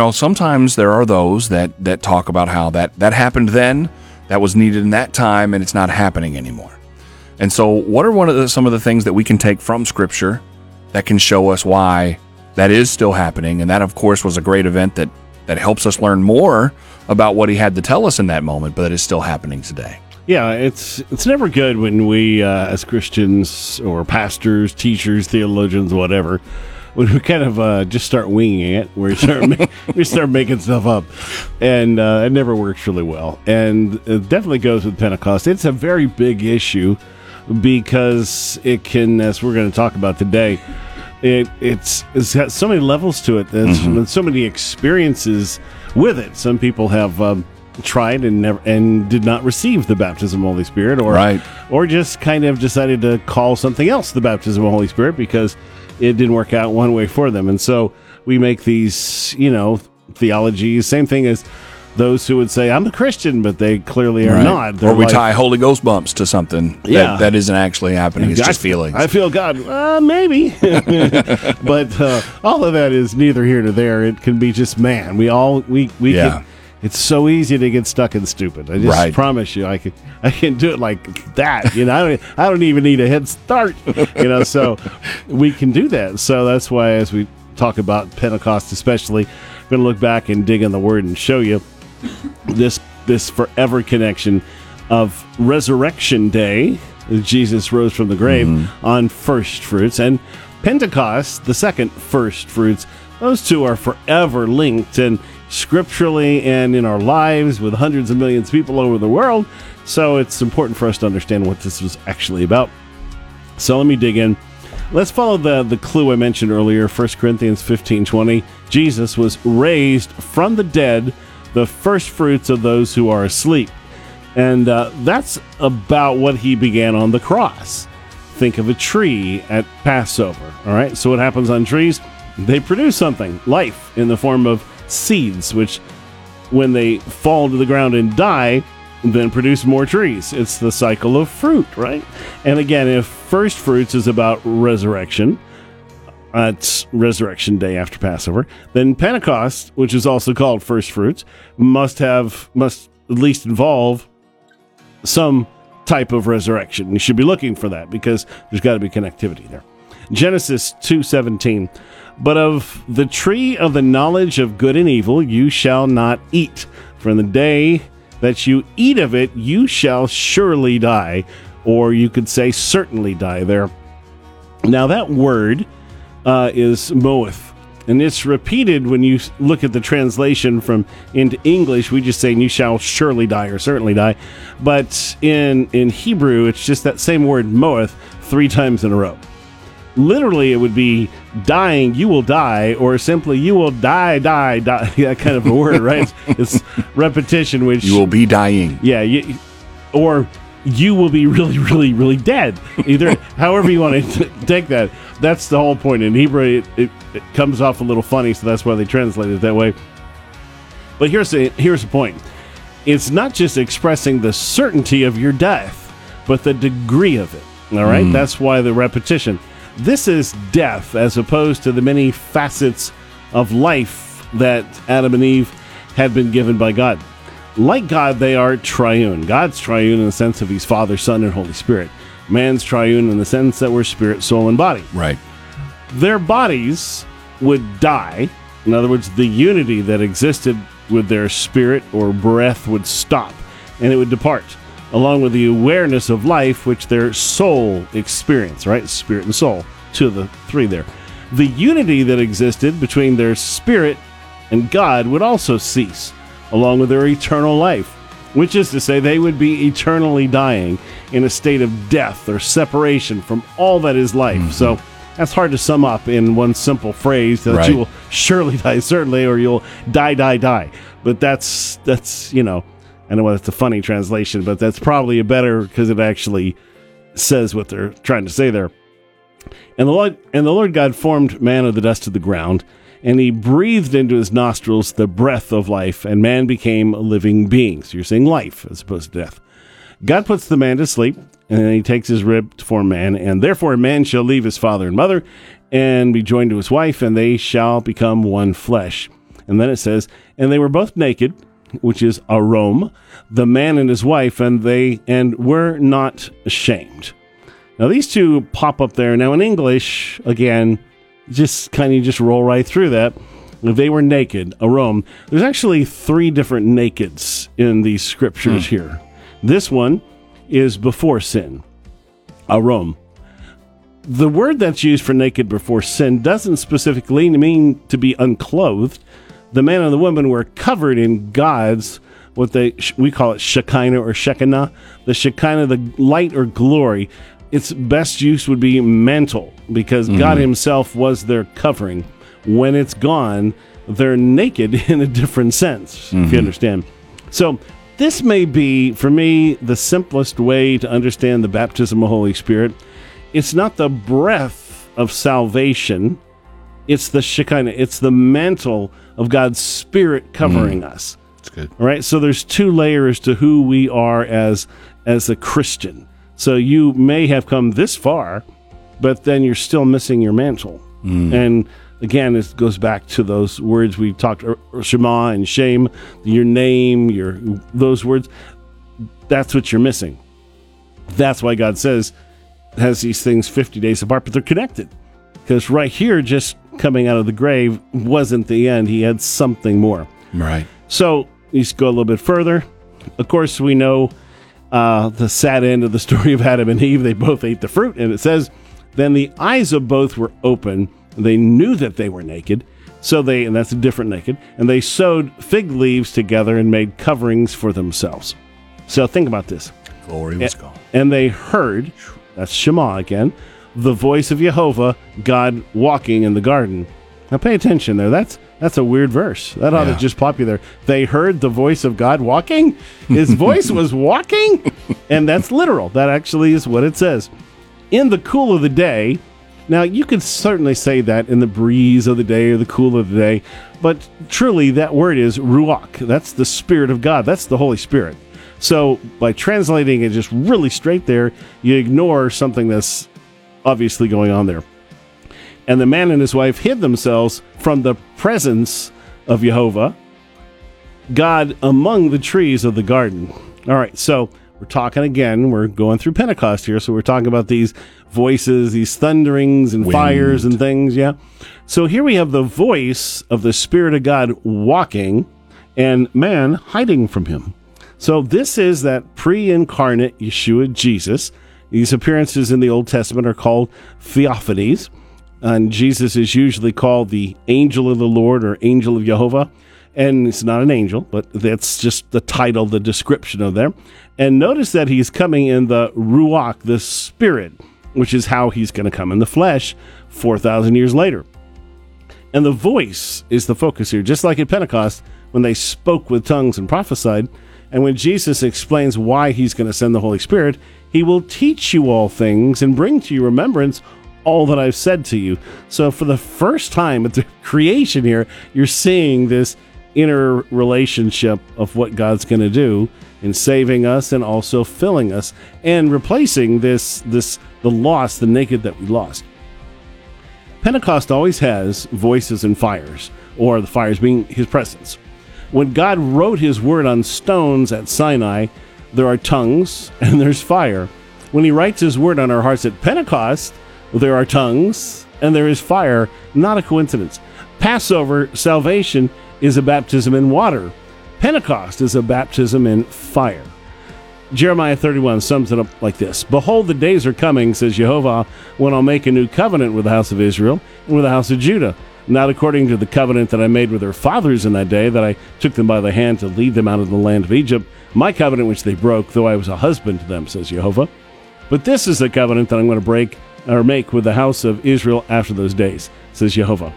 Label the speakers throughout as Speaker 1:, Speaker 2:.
Speaker 1: Well, sometimes there are those that that talk about how that that happened then, that was needed in that time, and it's not happening anymore. And so, what are one of the, some of the things that we can take from Scripture that can show us why that is still happening? And that, of course, was a great event that that helps us learn more about what he had to tell us in that moment, but it is still happening today.
Speaker 2: Yeah, it's it's never good when we, uh, as Christians or pastors, teachers, theologians, whatever, when we kind of uh, just start winging it, we start ma- we start making stuff up, and uh, it never works really well. And it definitely goes with Pentecost. It's a very big issue because it can, as we're going to talk about today, it it's it's got so many levels to it. There's so many experiences with it. Some people have. Um, tried and never and did not receive the baptism of the Holy Spirit or
Speaker 1: Right.
Speaker 2: or just kind of decided to call something else the baptism of the Holy Spirit because it didn't work out one way for them. And so we make these, you know, theologies, same thing as those who would say, I'm a Christian, but they clearly are
Speaker 1: Right.
Speaker 2: not. They're
Speaker 1: or we
Speaker 2: like,
Speaker 1: tie Holy Ghost bumps to something
Speaker 2: Yeah.
Speaker 1: that, that isn't actually happening. It's
Speaker 2: I-
Speaker 1: just feelings.
Speaker 2: I feel God. Uh, maybe. but uh, all of that is neither here nor there. It can be just man. We all, we, we
Speaker 1: Yeah.
Speaker 2: can. It's so easy to get stuck in stupid. I just
Speaker 1: Right.
Speaker 2: promise you, I can, I can do it like that. You know, I don't, I don't even need a head start. You know, so we can do that. So that's why, as we talk about Pentecost, especially, I'm going to look back and dig in the Word and show you this this forever connection of resurrection day jesus rose from the grave mm-hmm. on first fruits and pentecost the second first fruits those two are forever linked and scripturally and in our lives with hundreds of millions of people over the world so it's important for us to understand what this was actually about so let me dig in. Let's follow the, the clue I mentioned earlier, 1 Corinthians 15 20. Jesus was raised from the dead, the first fruits of those who are asleep. And uh, that's about what he began on the cross. Think of a tree at Passover. All right. So, what happens on trees? They produce something, life, in the form of seeds, which when they fall to the ground and die, then produce more trees. It's the cycle of fruit, right? And again, if first fruits is about resurrection, uh, resurrection day after Passover, then Pentecost, which is also called first fruits, must have must at least involve some type of resurrection. You should be looking for that because there's got to be connectivity there. Genesis 2:17 But of the tree of the knowledge of good and evil you shall not eat in the day that you eat of it you shall surely die or you could say certainly die there now that word uh, is moeth, and it's repeated when you look at the translation from into English. We just say "you shall surely die" or "certainly die," but in in Hebrew, it's just that same word moeth three times in a row. Literally, it would be dying, you will die, or simply you will die, die, die. That kind of a word, right? It's, it's repetition, which
Speaker 1: you will be dying.
Speaker 2: yeah, you, or you will be really, really, really dead. Either, however you want to take that. That's the whole point. In Hebrew, it, it, it comes off a little funny, so that's why they translate it that way. But here's the here's the point. It's not just expressing the certainty of your death, but the degree of it. All right, hmm. that's why the repetition. This is death, as opposed to the many facets of life that Adam and Eve had been given by God. Like God, they are triune. God's triune in the sense of He's Father, Son, and Holy Spirit. Man's triune in the sense that we're spirit, soul, and body
Speaker 1: Right.
Speaker 2: their bodies would die. In other words, the unity that existed with their spirit or breath would stop and it would depart, along with the awareness of life which their soul experience, right? Spirit and soul, two of the three there. The unity that existed between their spirit and God would also cease, along with their eternal life, which is to say, they would be eternally dying in a state of death or separation from all that is life. Mm-hmm. So that's hard to sum up in one simple phrase that
Speaker 1: Right.
Speaker 2: you will surely die, certainly, or you'll die, die, die. But that's that's you know, I know that's a funny translation, but that's probably a better because it actually says what they're trying to say there. And the Lord and the Lord God formed man of the dust of the ground, and he breathed into his nostrils the breath of life, and man became a living being. So you're saying life as opposed to death. God puts the man to sleep, and then he takes his rib to form man, and therefore man shall leave his father and mother and be joined to his wife, and they shall become one flesh. And then it says, And they were both naked, which is arom, the man and his wife, and they and were not ashamed. Now these two pop up there. Now in English, again, just kind of just roll right through that. If they were naked, arom. There's actually three different nakeds in these scriptures hmm. here. This one is before sin, arom. The word that's used for naked before sin doesn't specifically mean to be unclothed. The man and the woman were covered in God's what they we call it Shekinah or Shekinah, the Shekinah, the light or glory. Its best use would be mantle because mm-hmm. God Himself was their covering. When it's gone, they're naked in a different sense, if you mm-hmm. understand. So this may be for me the simplest way to understand the baptism of the Holy Spirit. It's not the breath of salvation it's the Shekinah. It's the mantle of God's Spirit covering hmm. us.
Speaker 1: It's good.
Speaker 2: All right. So there's two layers to who we are as as a Christian. So you may have come this far, but then you're still missing your mantle. Hmm. And again, it goes back to those words we talked er, er Shema and shem, your name, your those words. That's what you're missing. That's why God says has these things 50 days apart, but they're connected. Because right here, just coming out of the grave wasn't the end. He had something more.
Speaker 1: Right.
Speaker 2: So you go a little bit further. Of course, we know uh, the sad end of the story of Adam and Eve. They both ate the fruit, and it says, "Then the eyes of both were open. They knew that they were naked. So they, and that's a different naked, and they sewed fig leaves together and made coverings for themselves." So think about this.
Speaker 1: Glory was gone.
Speaker 2: And they heard, that's Shema again, the voice of Jehovah, God walking in the garden. Now pay attention there. That's that's a weird verse. That ought
Speaker 1: Yeah.
Speaker 2: to just pop you there. They heard the voice of God walking. His voice was walking, and that's literal. That actually is what it says. In the cool of the day. Now you could certainly say that in the breeze of the day or the cool of the day, but truly that word is ruach. That's the spirit of God. That's the Holy Spirit. So by translating it just really straight there, you ignore something that's obviously going on there. And the man and his wife hid themselves from the presence of Jehovah, God among the trees of the garden. All right, so we're talking again. We're going through Pentecost here, so we're talking about these voices, these thunderings and
Speaker 1: Wind.
Speaker 2: fires and things. Yeah. So here we have the voice of the Spirit of God walking and man hiding from him. So this is that pre-incarnate Yeshua Jesus. These appearances in the Old Testament are called theophanies, and Jesus is usually called the angel of the Lord or angel of Jehovah. And it's not an angel, but that's just the title, the description of them. And notice that he's coming in the Ruach, the Spirit, which is how he's going to come in the flesh 4,000 years later. And the voice is the focus here, just like at Pentecost when they spoke with tongues and prophesied. And when Jesus explains why he's going to send the Holy Spirit, he will teach you all things and bring to your remembrance all that I've said to you. So, for the first time at the creation here, you're seeing this inner relationship of what God's going to do in saving us and also filling us and replacing this this the loss, the naked that we lost. Pentecost always has voices and fires, or the fires being his presence. When God wrote his word on stones at Sinai, there are tongues and there's fire. When he writes his word on our hearts at Pentecost, there are tongues and there is fire. Not a coincidence. Passover, salvation, is a baptism in water. Pentecost is a baptism in fire. Jeremiah 31 sums it up like this Behold, the days are coming, says Jehovah, when I'll make a new covenant with the house of Israel and with the house of Judah. Not according to the covenant that I made with their fathers in that day, that I took them by the hand to lead them out of the land of Egypt, my covenant which they broke, though I was a husband to them, says Jehovah. But this is the covenant that I'm going to break or make with the house of Israel after those days, says Jehovah.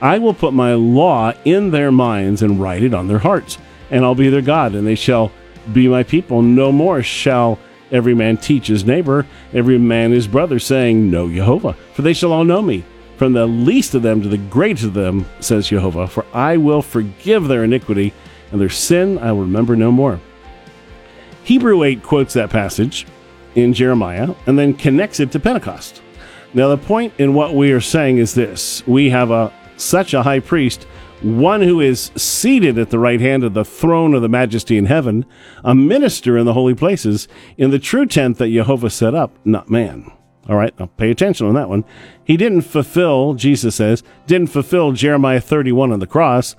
Speaker 2: I will put my law in their minds and write it on their hearts, and I'll be their God, and they shall be my people. No more shall every man teach his neighbor, every man his brother, saying, Know Jehovah, for they shall all know me. From the least of them to the greatest of them, says Jehovah, for I will forgive their iniquity, and their sin I will remember no more. Hebrew 8 quotes that passage in Jeremiah and then connects it to Pentecost. Now, the point in what we are saying is this we have a such a high priest one who is seated at the right hand of the throne of the majesty in heaven, a minister in the holy places, in the true tent that Jehovah set up, not man. All right, now pay attention on that one. He didn't fulfill, Jesus says, didn't fulfill Jeremiah 31 on the cross.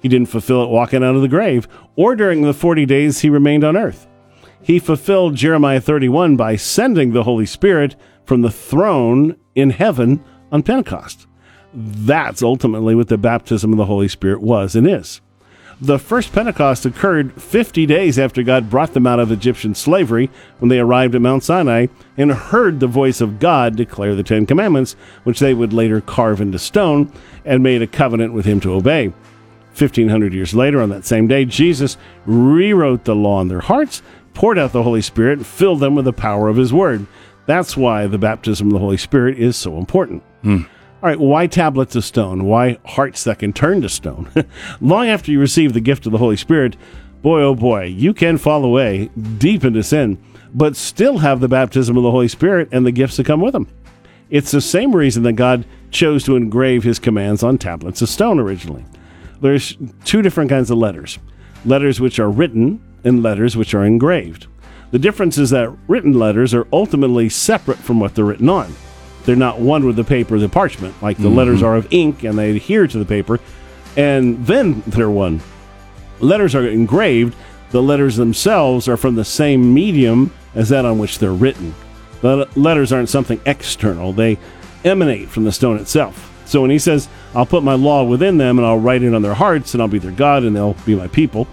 Speaker 2: He didn't fulfill it walking out of the grave or during the 40 days he remained on earth. He fulfilled Jeremiah 31 by sending the Holy Spirit from the throne in heaven on Pentecost. That's ultimately what the baptism of the Holy Spirit was and is. The first Pentecost occurred 50 days after God brought them out of Egyptian slavery when they arrived at Mount Sinai and heard the voice of God declare the Ten Commandments, which they would later carve into stone and made a covenant with Him to obey. 1500 years later, on that same day, Jesus rewrote the law in their hearts, poured out the Holy Spirit, and filled them with the power of His Word. That's why the baptism of the Holy Spirit is so important. Hmm. All right, why tablets of stone? Why hearts that can turn to stone? Long after you receive the gift of the Holy Spirit, boy, oh boy, you can fall away deep into sin, but still have the baptism of the Holy Spirit and the gifts that come with them. It's the same reason that God chose to engrave his commands on tablets of stone originally. There's two different kinds of letters letters which are written and letters which are engraved. The difference is that written letters are ultimately separate from what they're written on. They're not one with the paper, the parchment, like the mm-hmm. letters are of ink and they adhere to the paper, and then they're one. Letters are engraved, the letters themselves are from the same medium as that on which they're written. The letters aren't something external, they emanate from the stone itself. So when he says, I'll put my law within them and I'll write it on their hearts and I'll be their God and they'll be my people.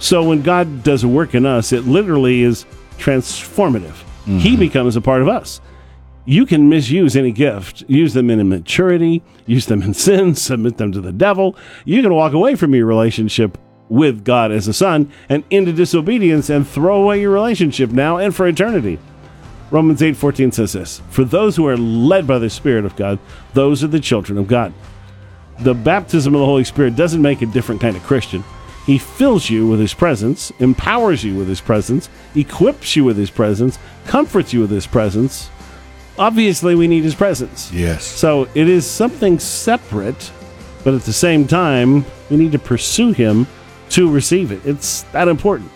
Speaker 2: So when God does a work in us, it literally is transformative. He mm-hmm. becomes a part of us. You can misuse any gift, use them in immaturity, use them in sin, submit them to the devil. You can walk away from your relationship with God as a son and into disobedience and throw away your relationship now and for eternity. Romans 8:14 says this, "For those who are led by the Spirit of God, those are the children of God." The baptism of the Holy Spirit doesn't make a different kind of Christian. He fills you with his presence, empowers you with his presence, equips you with his presence, comforts you with his presence. Obviously, we need his presence.
Speaker 1: Yes.
Speaker 2: So it is something separate, but at the same time, we need to pursue him to receive it. It's that important.